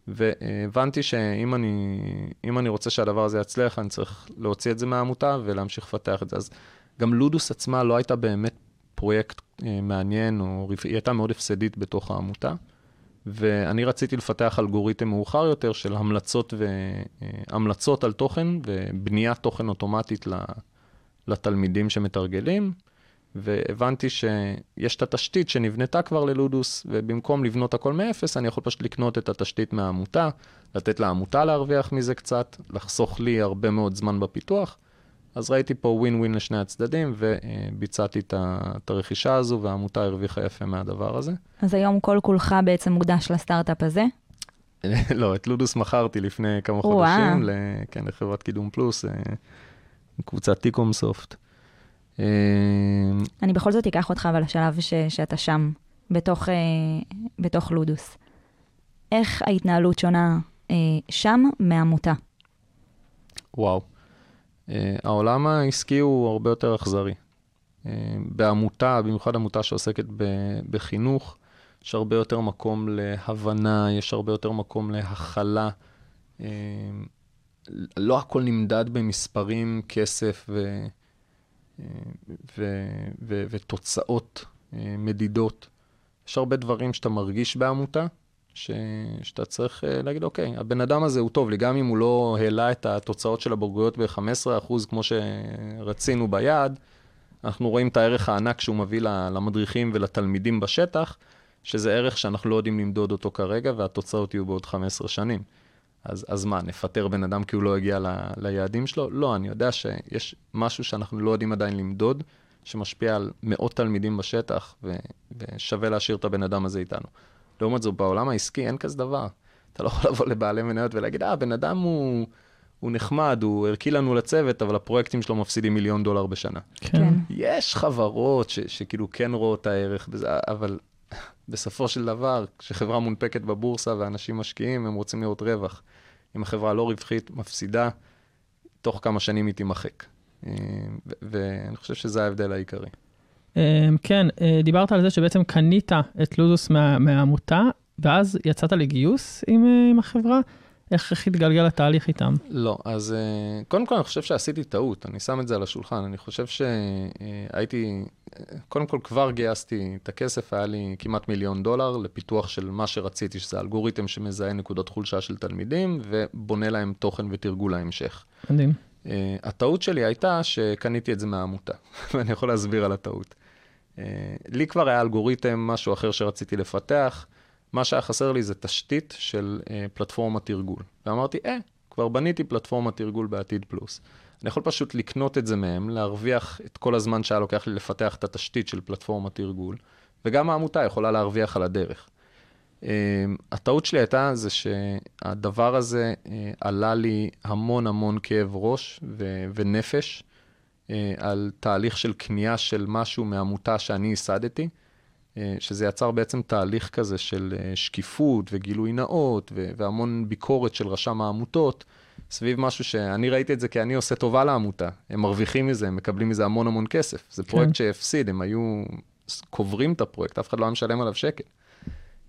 והבנתי שאם אני, אני רוצה שהדבר הזה יצליח, אני צריך להוציא את זה מהעמותה ולהמשיך לפתח את זה. אז גם לודוס עצמה לא הייתה באמת פרויקט אה, מעניין, או היא הייתה מאוד הפסדית בתוך העמותה. ואני רציתי לפתח אלגוריתם מאוחר יותר של המלצות, ו... אה, המלצות על תוכן ובניית תוכן אוטומטית. לתלמידים שמתרגלים, והבנתי שיש את התשתית שנבנתה כבר ללודוס, ובמקום לבנות הכל מאפס, אני יכול פשוט לקנות את התשתית מהעמותה, לתת לעמותה להרוויח מזה קצת, לחסוך לי הרבה מאוד זמן בפיתוח. אז ראיתי פה ווין ווין לשני הצדדים, וביצעתי את הרכישה הזו, והעמותה הרוויחה יפה מהדבר הזה. אז היום כל כולך בעצם מוקדש לסטארט-אפ הזה? (laughs) לא, את לודוס מכרתי לפני כמה. חודשים, ל- כן, לחברת קידום פלוס, אה, קבוצת טיקום סופט. אה, אני בכל זאת אקח אותך אבל לשלב ש, שאתה שם, בתוך, אה, בתוך לודוס. איך ההתנהלות שונה אה, שם מעמותה? וואו. Uh, העולם העסקי הוא הרבה יותר אכזרי. Uh, בעמותה, במיוחד עמותה שעוסקת ב- בחינוך, יש הרבה יותר מקום להבנה, יש הרבה יותר מקום להכלה. Uh, לא הכל נמדד במספרים, כסף ו, uh, ו, ו, ותוצאות uh, מדידות. יש הרבה דברים שאתה מרגיש בעמותה, ש... שאתה צריך uh, להגיד, אוקיי, הבן אדם הזה הוא טוב לי, גם אם הוא לא העלה את התוצאות של הבגרויות ב-15% כמו שרצינו ביעד, אנחנו רואים את הערך הענק שהוא מביא למדריכים ולתלמידים בשטח, שזה ערך שאנחנו לא יודעים למדוד אותו כרגע, והתוצאות יהיו בעוד 15 שנים. אז, אז מה, נפטר בן אדם כי הוא לא הגיע ל, ליעדים שלו? לא, אני יודע שיש משהו שאנחנו לא יודעים עדיין למדוד, שמשפיע על מאות תלמידים בשטח, ו, ושווה להשאיר את הבן אדם הזה איתנו. לעומת זאת, בעולם העסקי אין כזה דבר. אתה לא יכול לבוא לבעלי מניות ולהגיד, אה, הבן אדם הוא, הוא נחמד, הוא ערכי לנו לצוות, אבל הפרויקטים שלו מפסידים מיליון דולר בשנה. כן. יש חברות ש, שכאילו כן רואות את הערך בזה, אבל (laughs) בסופו של דבר, כשחברה מונפקת בבורסה ואנשים משקיעים, הם רוצים לראות רווח. אם החברה לא רווחית, מפסידה, תוך כמה שנים היא תימחק. אה, ואני חושב שזה ההבדל העיקרי. אמ, כן, אה, דיברת על זה שבעצם קנית את לוזוס מה- מהעמותה, ואז יצאת לגיוס עם, אה, החברה. איך התגלגל התהליך איתם? לא, אז אה, קודם כל אני חושב שעשיתי טעות, אני שם את זה על השולחן. אני חושב שהייתי, קודם כל כבר גייסתי את הכסף, היה לי כמעט מיליון דולר לפיתוח של מה שרציתי, שזה אלגוריתם שמזהה נקודות חולשה של תלמידים ובונה להם תוכן ותרגול להמשך. מדהים. Uh, הטעות שלי הייתה שקניתי את זה מהעמותה, (laughs) ואני יכול להסביר על הטעות. Uh, לי כבר היה אלגוריתם, משהו אחר שרציתי לפתח, מה שהיה חסר לי זה תשתית של uh, פלטפורמת תרגול. ואמרתי, אה, כבר בניתי פלטפורמת תרגול בעתיד פלוס. אני יכול פשוט לקנות את זה מהם, להרוויח את כל הזמן שהיה לוקח לי לפתח את התשתית של פלטפורמת תרגול, וגם העמותה יכולה להרוויח על הדרך. Uh, הטעות שלי הייתה זה שהדבר הזה uh, עלה לי המון המון כאב ראש ו- ונפש uh, על תהליך של קנייה של משהו מעמותה שאני ייסדתי, שזה יצר בעצם תהליך כזה של uh, שקיפות וגילוי נאות והמון ביקורת של רשם העמותות, סביב משהו שאני ראיתי את זה כי אני עושה טובה לעמותה. הם מרוויחים מזה, הם מקבלים מזה המון המון כסף. זה פרויקט כן. שהפסיד, הם היו קוברים את הפרויקט, אף אחד לא היה משלם עליו שקל.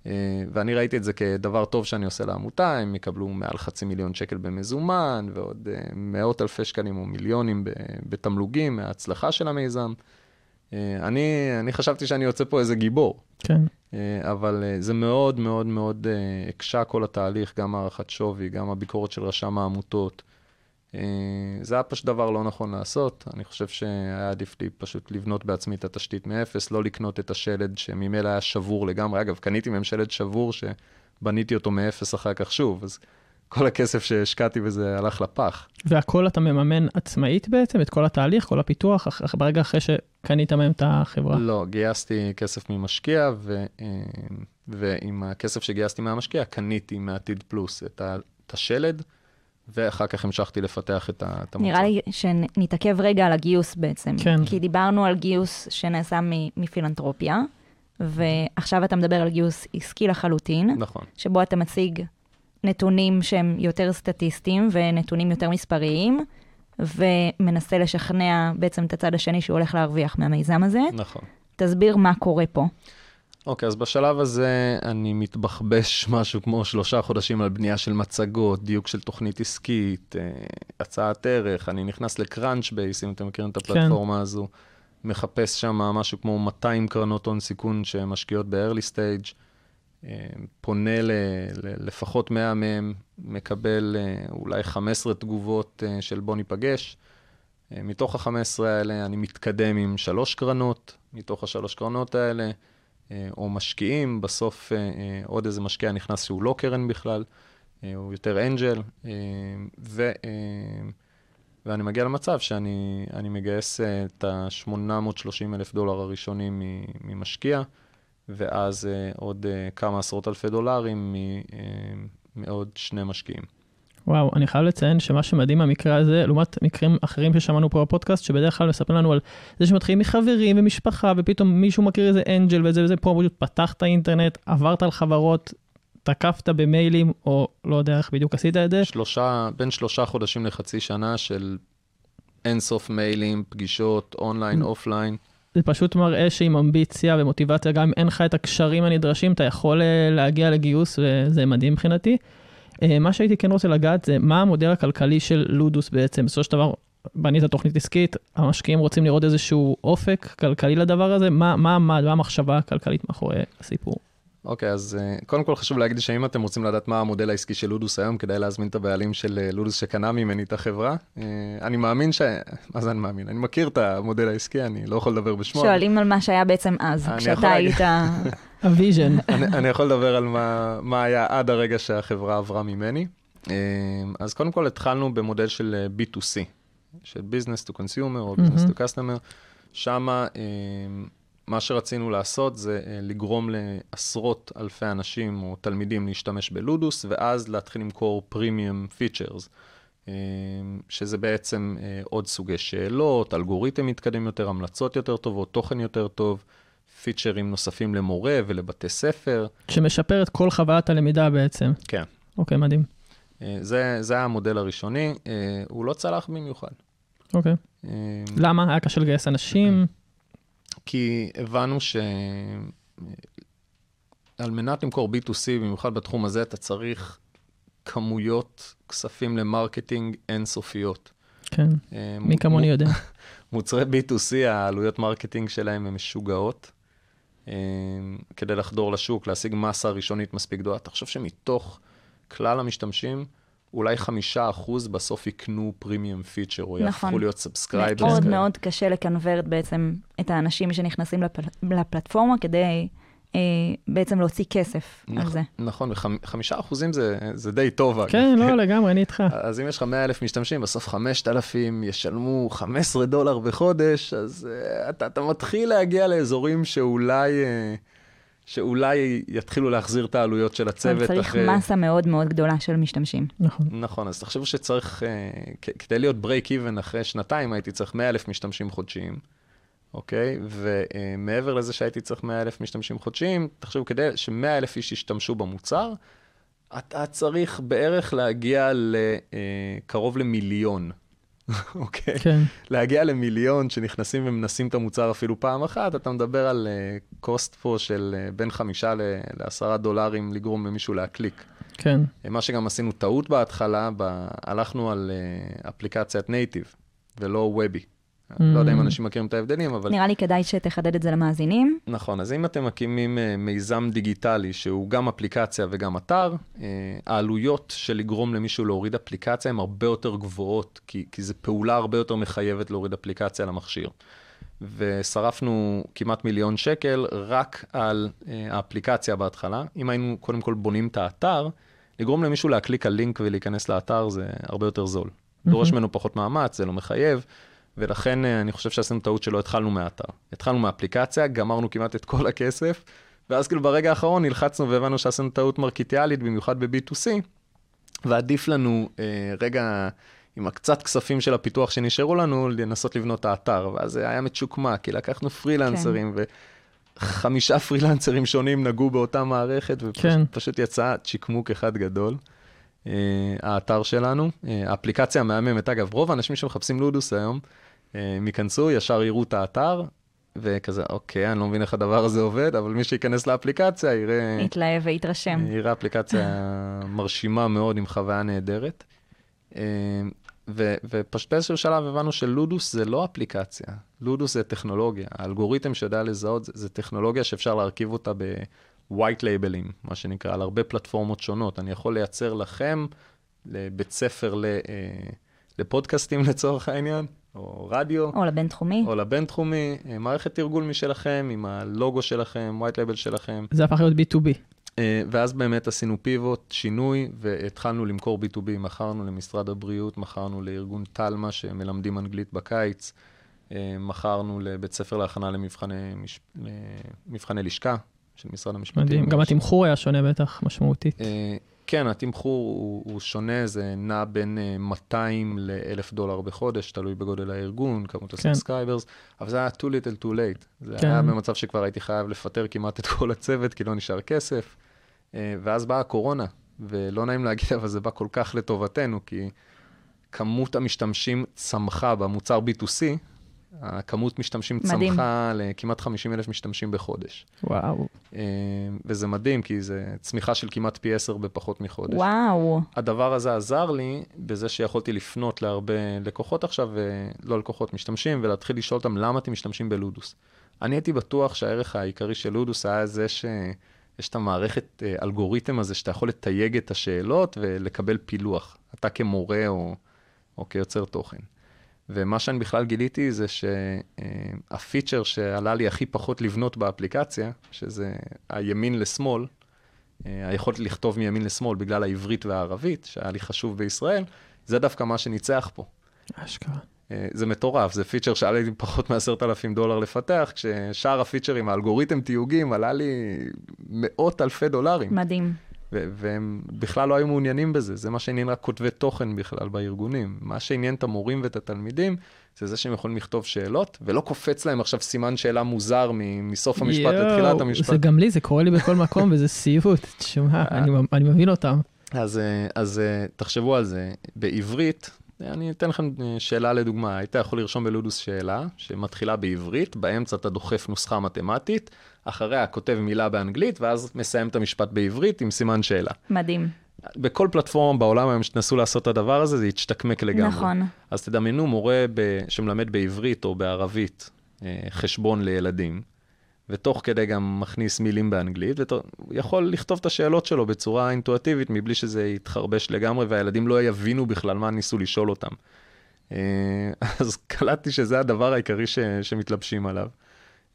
אה, ואני ראיתי את זה כדבר טוב שאני עושה לעמותה, הם יקבלו מעל חצי מיליון שקל במזומן, ועוד אה, מאות אלפי שקלים או מיליונים בתמלוגים מההצלחה של המיזם. אה, אני, אני חשבתי שאני יוצא פה איזה גיבור, כן. אה, אבל אה, זה מאוד מאוד מאוד הקשה כל התהליך, גם הערכת שווי, גם הביקורת של רשם העמותות. זה היה פשוט דבר לא נכון לעשות. אני חושב שהיה עדיף לי פשוט לבנות בעצמי את התשתית מאפס, לא לקנות את השלד שממילא היה שבור לגמרי. אגב, קניתי מהם שלד שבור שבניתי אותו מאפס אחר כך שוב, אז כל הכסף שהשקעתי בזה הלך לפח. והכל אתה מממן עצמאית בעצם, את כל התהליך, כל הפיתוח, אח- ברגע אחרי שקנית מהם את החברה. לא, גייסתי כסף ממשקיע, ו, אה, ועם הכסף שגייסתי מהמשקיע, קניתי מעתיד פלוס את, ה, את השלד, ואחר כך המשכתי לפתח את, המוצר. נראה לי שנתעכב רגע על הגיוס בעצם. כן. כי דיברנו על גיוס שנעשה מ- מפילנטרופיה, ועכשיו אתה מדבר על גיוס עסקי לחלוטין, נכון. שבו אתה מציג נתונים שהם יותר סטטיסטיים ונתונים יותר מספריים, ומנסה לשכנע בעצם את הצד השני שהוא הולך להרוויח מהמיזם הזה. נכון. תסביר מה קורה פה. אוקיי, אז בשלב הזה אני מתבחבש (laughs) משהו כמו שלושה חודשים על בנייה של מצגות, דיוק של תוכנית עסקית, אה, הצעת ערך, אני נכנס לקראנץ' בייס, אם אתם מכירים את הפלטפורמה הזו, מחפש שם משהו כמו 200 קרנות הון סיכון שמשקיעות ב-early stage, פונה ל, ל, לפחות 100 מהם, מקבל אה, אולי 15 תגובות אה, של בוא ניפגש. אה, מתוך ה-15 האלה אני מתקדם עם שלוש קרנות, מתוך השלוש קרנות האלה, או משקיעים, בסוף עוד איזה משקיע נכנס שהוא לא קרן בכלל, הוא יותר אנג'ל, ו, ואני מגיע למצב שאני אני מגייס את ה-830 אלף דולר הראשונים ממשקיע, ואז אה, עוד אה, כמה עשרות אלפי דולרים אה, מעוד שני משקיעים. וואו, אני חייב לציין שמה שמדהים במקרה הזה, לעומת מקרים אחרים ששמענו פה בפודקאסט, שבדרך כלל מספרים לנו על זה שמתחילים מחברים ומשפחה, ופתאום מישהו מכיר איזה אנג'ל וזה וזה, פה פשוט פתחת אינטרנט, עברת על חברות, תקפת במיילים, או לא יודע איך בדיוק עשית את זה. שלושה, בין שלושה חודשים לחצי שנה של אינסוף מיילים, פגישות, online, מממ. offline. זה פשוט מראה שעם אמביציה ומוטיבציה, גם אם אין לך את הקשרים הנדרשים, אתה יכול אה, להגיע לגיוס, וזה מדהים מבחינתי. אה, מה שהייתי כן רוצה לגעת זה מה המודל הכלכלי של לודוס בעצם. בסופו של דבר, בנית תוכנית עסקית, המשקיעים רוצים לראות איזשהו אופק כלכלי לדבר הזה, מה, מה עמד, מה המחשבה הכלכלית מאחורי הסיפור. אוקיי, אז אה, קודם כל חשוב להגיד שאם אתם רוצים לדעת מה המודל העסקי של לודוס היום, כדאי להזמין את הבעלים של אה, לודוס שקנה ממני את החברה. אה, אני מאמין ש... מה זה אני מאמין? אני מכיר את המודל העסקי, אני לא יכול לדבר בשמו. שואלים על מה שהיה בעצם אז, כשאתה להגיד- היית... (laughs) ה vision. אני, אני יכול לדבר על מה, מה היה עד הרגע שהחברה עברה ממני. אה, אז קודם כל התחלנו במודל של אה, B2C, של Business to Consumer או Business מהמם. to Customer. שם מה שרצינו לעשות זה אה, לגרום לעשרות אלפי אנשים או תלמידים להשתמש בלודוס, ואז להתחיל למכור premium features. שזה בעצם אה, עוד סוגי שאלות, אלגוריתם מתקדם יותר, המלצות יותר טובות, תוכן יותר טוב, פיצ'רים נוספים למורה ולבתי ספר. שמשפר את כל חוויית הלמידה בעצם. כן. אוקיי, מדהים. אה, זה, זה המודל הראשוני, אה, הוא לא צלח במיוחד. אוקיי. אה, למה? היה קשה לגייס אנשים? כי הבנו ש... על מנת למכור B2C, במיוחד בתחום הזה, אתה צריך כמויות כספים ל marketing אינסופיות. כן, אה, מי כמוני יודע. (laughs) מוצרי B2C, העלויות marketing שלהם הן משוגעות. אה, כדי לחדור לשוק, להשיג מסה ראשונית מספיק גדולה. תחשוב שמתוך כלל המשתמשים, אולי חמישה אחוז בסוף יקנו premium feature, או נכון. יהפכו להיות subscribers. מאוד מאוד קשה לקנברט בעצם את האנשים שנכנסים לפל... לפלטפורמה כדי אה, בעצם להוציא כסף על זה. נכון, וחמישה אחוזים זה, זה די טוב. כן, לא, לגמרי, אני איתך. אז אם יש לך 100 אלף משתמשים, בסוף 5,000 ישלמו 15 דולר בחודש, אז uh, אתה, אתה מתחיל להגיע לאזורים שאולי, uh, שאולי יתחילו להחזיר את העלויות של הצוות. צריך אחרי... מסה מאוד מאוד גדולה של משתמשים. נכון. נכון, אז תחשבו שצריך, uh, כ- כדי להיות break even אחרי שנתיים, הייתי צריך 100 אלף משתמשים חודשיים, אוקיי? ומעבר לזה שהייתי צריך 100 אלף משתמשים חודשיים, תחשבו, כדי ש-100 אלף איש ישתמשו במוצר, אתה צריך בערך להגיע לקרוב למיליון, אוקיי? כן, להגיע למיליון שנכנסים ומנסים את המוצר אפילו פעם אחת, אתה מדבר על קוסט פה של אה, בין חמישה לעשרה דולרים לגרום למישהו להקליק. כן. מה שגם עשינו טעות בהתחלה, ב... הלכנו על uh, אפליקציית נייטיב ולא וובי. Mm. לא יודע אם אנשים מכירים את ההבדלים, אבל... נראה לי כדאי שתחדד את זה למאזינים. נכון, אז אם אתם מקימים uh, מיזם דיגיטלי שהוא גם אפליקציה וגם אתר, uh, העלויות של לגרום למישהו להוריד אפליקציה הן הרבה יותר גבוהות, כי, כי זו פעולה הרבה יותר מחייבת להוריד אפליקציה למכשיר. ושרפנו כמעט מיליון שקל רק על uh, האפליקציה בהתחלה. אם היינו קודם כל בונים את האתר, לגרום למישהו להקליק על לינק ולהיכנס לאתר זה הרבה יותר זול. דורש ממנו פחות מאמץ, זה לא מחייב, ולכן אה, אני חושב שעשינו טעות שלא התחלנו מהאתר. התחלנו מהאפליקציה, גמרנו כמעט את כל הכסף, ואז כאילו ברגע האחרון נלחצנו והבנו שעשינו טעות מרקיטיאלית, במיוחד ב-B2C, ועדיף לנו אה, רגע עם הקצת כספים של הפיתוח שנשארו לנו, לנסות לבנות את האתר, ואז זה היה מצ'וקמק, כי לקחנו פרילנסרים, וחמישה פרילנסרים שונים נגעו באותה מערכת, כן. ופשוט יצא צ'יקמוק אחד גדול. אה, האתר שלנו, אה, האפליקציה המהממת, אגב, רוב האנשים שמחפשים לודוס היום, הם ייכנסו, ישר יראו את האתר, וכזה, אוקיי, אני לא מבין איך הדבר הזה עובד, אבל מי שייכנס לאפליקציה יראה... יתלהב ויתרשם. יראה אפליקציה (laughs) מרשימה מאוד עם חוויה נהדרת. אה, ו- ופשוט באיזשהו שלב הבנו שלודוס זה לא אפליקציה, לודוס זה טכנולוגיה. האלגוריתם שיודע לזהות זה, זה טכנולוגיה שאפשר להרכיב אותה ב-white labeling, מה שנקרא, על הרבה פלטפורמות שונות. אני יכול לייצר לכם, לבית ספר ל- אה, לפודקאסטים (laughs) לצורך העניין, או רדיו. או לבינתחומי. או לבינתחומי, אה, מערכת תרגול משלכם, עם הלוגו שלכם, white label שלכם. זה הפך להיות B2B. אה, ואז באמת עשינו פיבוט, שינוי, והתחלנו למכור B2B, מכרנו למשרד הבריאות, מכרנו לארגון תלמה שמלמדים אנגלית בקיץ, אה, מכרנו לבית ספר להכנה למבחני, מש... למבחני לשכה של משרד המשפטים. מדהים, גם התמחור היה שונה בטח משמעותית. אה, כן, התמחור הוא, הוא שונה, זה נע בין 200 ל-1,000 דולר בחודש, תלוי בגודל הארגון, כמות כן. ה subscribers, אבל זה היה too little too late. זה כן. היה במצב שכבר הייתי חייב לפטר כמעט את כל הצוות, כי לא נשאר כסף. אה, ואז באה הקורונה, ולא נעים להגיד, אבל זה בא כל כך לטובתנו, כי כמות המשתמשים צמחה במוצר B2C, הכמות משתמשים מדהים. צמחה לכמעט 50 אלף משתמשים בחודש. וואו. אה, וזה מדהים, כי זה צמיחה של כמעט פי 10 בפחות מחודש. וואו. הדבר הזה עזר לי בזה שיכולתי לפנות להרבה לקוחות עכשיו, לא לקוחות, משתמשים, ולהתחיל לשאול אותם למה אתם משתמשים בלודוס. אני הייתי בטוח שהערך העיקרי של לודוס היה זה שיש את המערכת אה, אלגוריתם הזה, שאתה יכול לתייג את השאלות ולקבל פילוח, אתה כמורה או, או כיוצר תוכן. ומה שאני בכלל גיליתי זה שהפיצ'ר שעלה לי הכי פחות לבנות באפליקציה, שזה הימין לשמאל, אה, היכולת לכתוב מימין לשמאל בגלל העברית והערבית, שהיה לי חשוב בישראל, זה דווקא מה שניצח פה. אשכרה. אה, זה מטורף, זה פיצ'ר שעלה לי פחות מ-10,000 דולר לפתח, כששאר הפיצ'רים, האלגוריתם תיוגים, עלה לי מאות אלפי דולרים. מדהים. והם בכלל לא היו מעוניינים בזה, זה מה שעניין רק כותבי תוכן בכלל בארגונים. מה שעניין את המורים ואת התלמידים, זה זה שהם יכולים לכתוב שאלות, ולא קופץ להם עכשיו סימן שאלה מוזר מסוף המשפט יואו, לתחילת המשפט. זה גם לי, זה קורה לי בכל מקום, (laughs) וזה סיוט. תשמע, אני אני מבין אותם. אז, אה, אז אה, תחשבו על זה, בעברית, אני אתן לכם אה, שאלה לדוגמה, היית יכול לרשום בלודוס שאלה שמתחילה בעברית, באמצע אתה דוחף נוסחה מתמטית, אחריה כותב מילה באנגלית, ואז מסיים את המשפט בעברית עם סימן שאלה. מדהים. בכל פלטפורמה בעולם היום שתנסו לעשות את הדבר הזה, זה יתשתקמק לגמרי. נכון. אז תדמיינו מורה ב... שמלמד בעברית או בערבית אה, חשבון לילדים, ותוך כדי גם מכניס מילים באנגלית, והוא יכול לכתוב את השאלות שלו בצורה אינטואטיבית, מבלי שזה יתחרבש לגמרי, והילדים לא יבינו בכלל מה ניסו לשאול אותם. אה, (laughs) אז קלטתי שזה הדבר העיקרי ש... שמתלבשים עליו.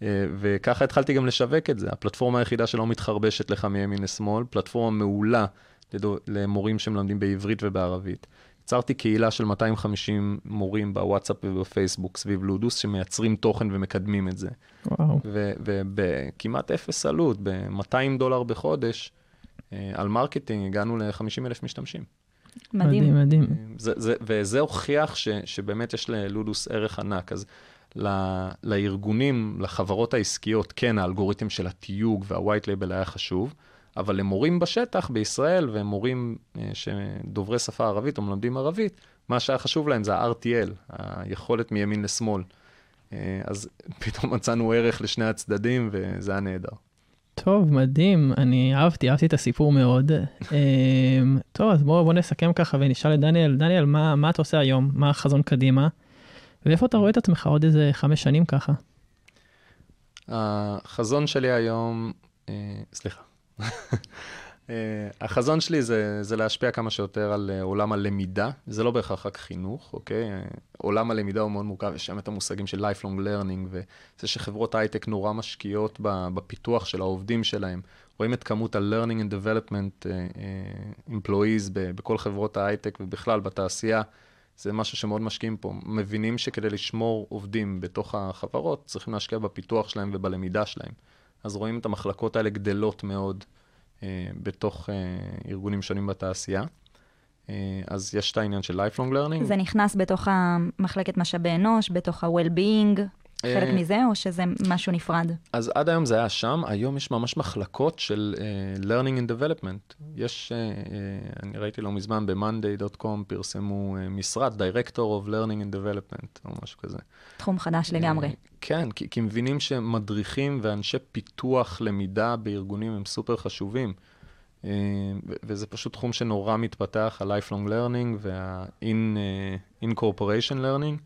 אה, וככה התחלתי גם לשווק את זה. הפלטפורמה היחידה שלא מתחרבשת לך מימין לשמאל, פלטפורמה מעולה לדו, למורים שמלמדים בעברית ובערבית. יצרתי קהילה של 250 מורים בוואטסאפ ובפייסבוק סביב לודוס, שמייצרים תוכן ומקדמים את זה. וואו. ובכמעט אפס עלות, ב-200 דולר בחודש, אה, על marketing הגענו ל-50 אלף משתמשים. מדהים. מדהים, מדהים. זה, זה, וזה הוכיח ש, שבאמת יש ללודוס ערך ענק. אז לארגונים, לחברות העסקיות, כן, האלגוריתם של התיוג וה-white label היה חשוב, אבל למורים בשטח בישראל ומורים אה, שדוברי שפה ערבית או מלמדים ערבית, מה שהיה חשוב להם זה ה-RTL, היכולת מימין לשמאל. אה, אז (laughs) פתאום מצאנו ערך לשני הצדדים וזה היה נהדר. טוב, מדהים, אני אהבתי, אהבתי את הסיפור מאוד. אמ, טוב, אז בואו בוא נסכם ככה ונשאל את דניאל, דניאל, מה, מה אתה עושה היום? מה החזון קדימה? ואיפה אתה רואה את עצמך עוד איזה חמש שנים ככה? החזון שלי היום, אה, סליחה, אה, החזון שלי זה, זה להשפיע כמה שיותר על אה, עולם הלמידה, זה לא בהכרח רק חינוך, אוקיי? עולם הלמידה הוא מאוד מורכב, יש שם את המושגים של lifelong learning, וזה שחברות הייטק נורא משקיעות בפיתוח של העובדים שלהם. רואים את כמות ה-learning and development employees בכל חברות ההייטק ובכלל בתעשייה. זה משהו שמאוד משקיעים פה. מבינים שכדי לשמור עובדים בתוך החברות, צריכים להשקיע בפיתוח שלהם ובלמידה שלהם. אז רואים את המחלקות האלה גדלות מאוד אה, בתוך אה, ארגונים שונים בתעשייה. אה, אז יש את העניין של lifelong learning. זה נכנס בתוך המחלקת משאבי אנוש, בתוך ה-well-being. חלק אה, מזה, או שזה משהו נפרד? אז עד היום זה היה שם, היום יש ממש מחלקות של uh, learning and development. יש, uh, uh, אני ראיתי לא מזמן ב-monday.com פרסמו uh, משרד, Director of Learning and Development, או משהו כזה. תחום חדש לגמרי. Uh, כן, כי, כי מבינים שמדריכים ואנשי פיתוח למידה בארגונים הם סופר חשובים. Uh, וזה פשוט תחום שנורא מתפתח, ה-lifelong learning וה-in-corporation uh, learning.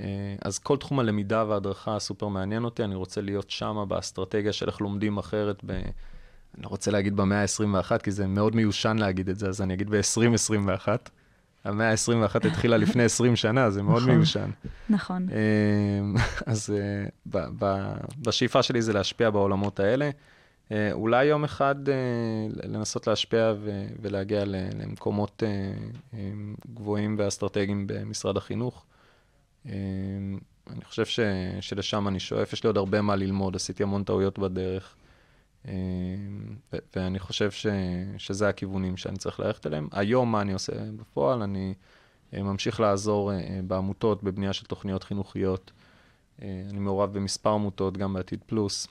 אה, אז כל תחום הלמידה וההדרכה סופר מעניין אותי, אני רוצה להיות שם באסטרטגיה של איך לומדים אחרת, ב... אני לא רוצה להגיד במאה ה-21, כי זה מאוד מיושן להגיד את זה, אז אני אגיד ב-2021. המאה ה-21 התחילה לפני (laughs) 20 שנה, זה מאוד נכון. מיושן. נכון. אה, אז אה, בשאיפה שלי זה להשפיע בעולמות האלה. אולי יום אחד לנסות להשפיע ולהגיע למקומות גבוהים ואסטרטגיים במשרד החינוך. אה, אני חושב ש- שלשם אני שואף, יש לי עוד הרבה מה ללמוד, עשיתי המון טעויות בדרך. אה, ו- ואני חושב ש- שזה הכיוונים שאני צריך ללכת אליהם. היום, מה אני עושה בפועל? אני אה, ממשיך לעזור אה, בעמותות, בבנייה של תוכניות חינוכיות. אה, אני מעורב במספר עמותות, גם בעתיד פלוס.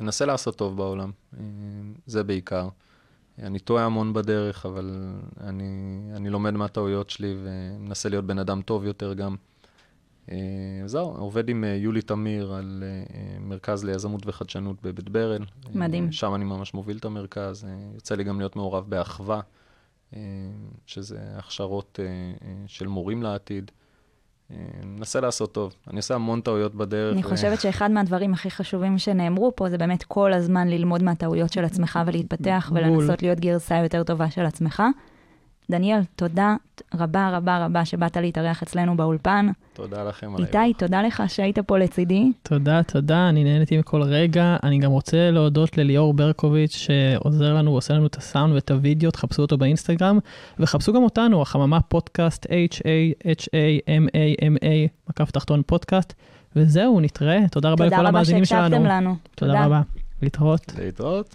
מנסה לעשות טוב בעולם, אה, זה בעיקר. אני טועה המון בדרך, אבל אני, אני לומד מהטעויות שלי ומנסה להיות בן אדם טוב יותר גם. אה, זהו, עובד עם אה, יולי תמיר על אה, מרכז ליזמות וחדשנות בבית ברל. מדהים. שם אני ממש מוביל את המרכז. יוצא לי גם להיות מעורב באחווה, שזה הכשרות של מורים לעתיד. מנסה לעשות טוב. אני עושה המון טעויות בדרך. אני חושבת שאחד מהדברים הכי חשובים שנאמרו פה, זה באמת כל הזמן ללמוד מהטעויות של עצמך ולהתפתח בול. ולנסות להיות גרסה יותר טובה של עצמך. דניאל, תודה רבה רבה רבה שבאת להתארח אצלנו באולפן. תודה לכם על איתי, תודה לך שהיית פה לצידי. תודה, תודה, אני נהניתי מכל רגע. אני גם רוצה להודות לליאור ברקוביץ' שעוזר לנו, עושה לנו את הסאונד ואת הוידאו, תחפשו אותו באינסטגרם, וחפשו גם אותנו, החממה פודקאסט, H-A-H-A-M-A-M-A, מקף תחתון פודקאסט, וזהו, נתראה. תודה רבה תודה לכל רבה המאזינים שלנו. שהקשבתם לנו. תודה רבה. להתראות. להתראות.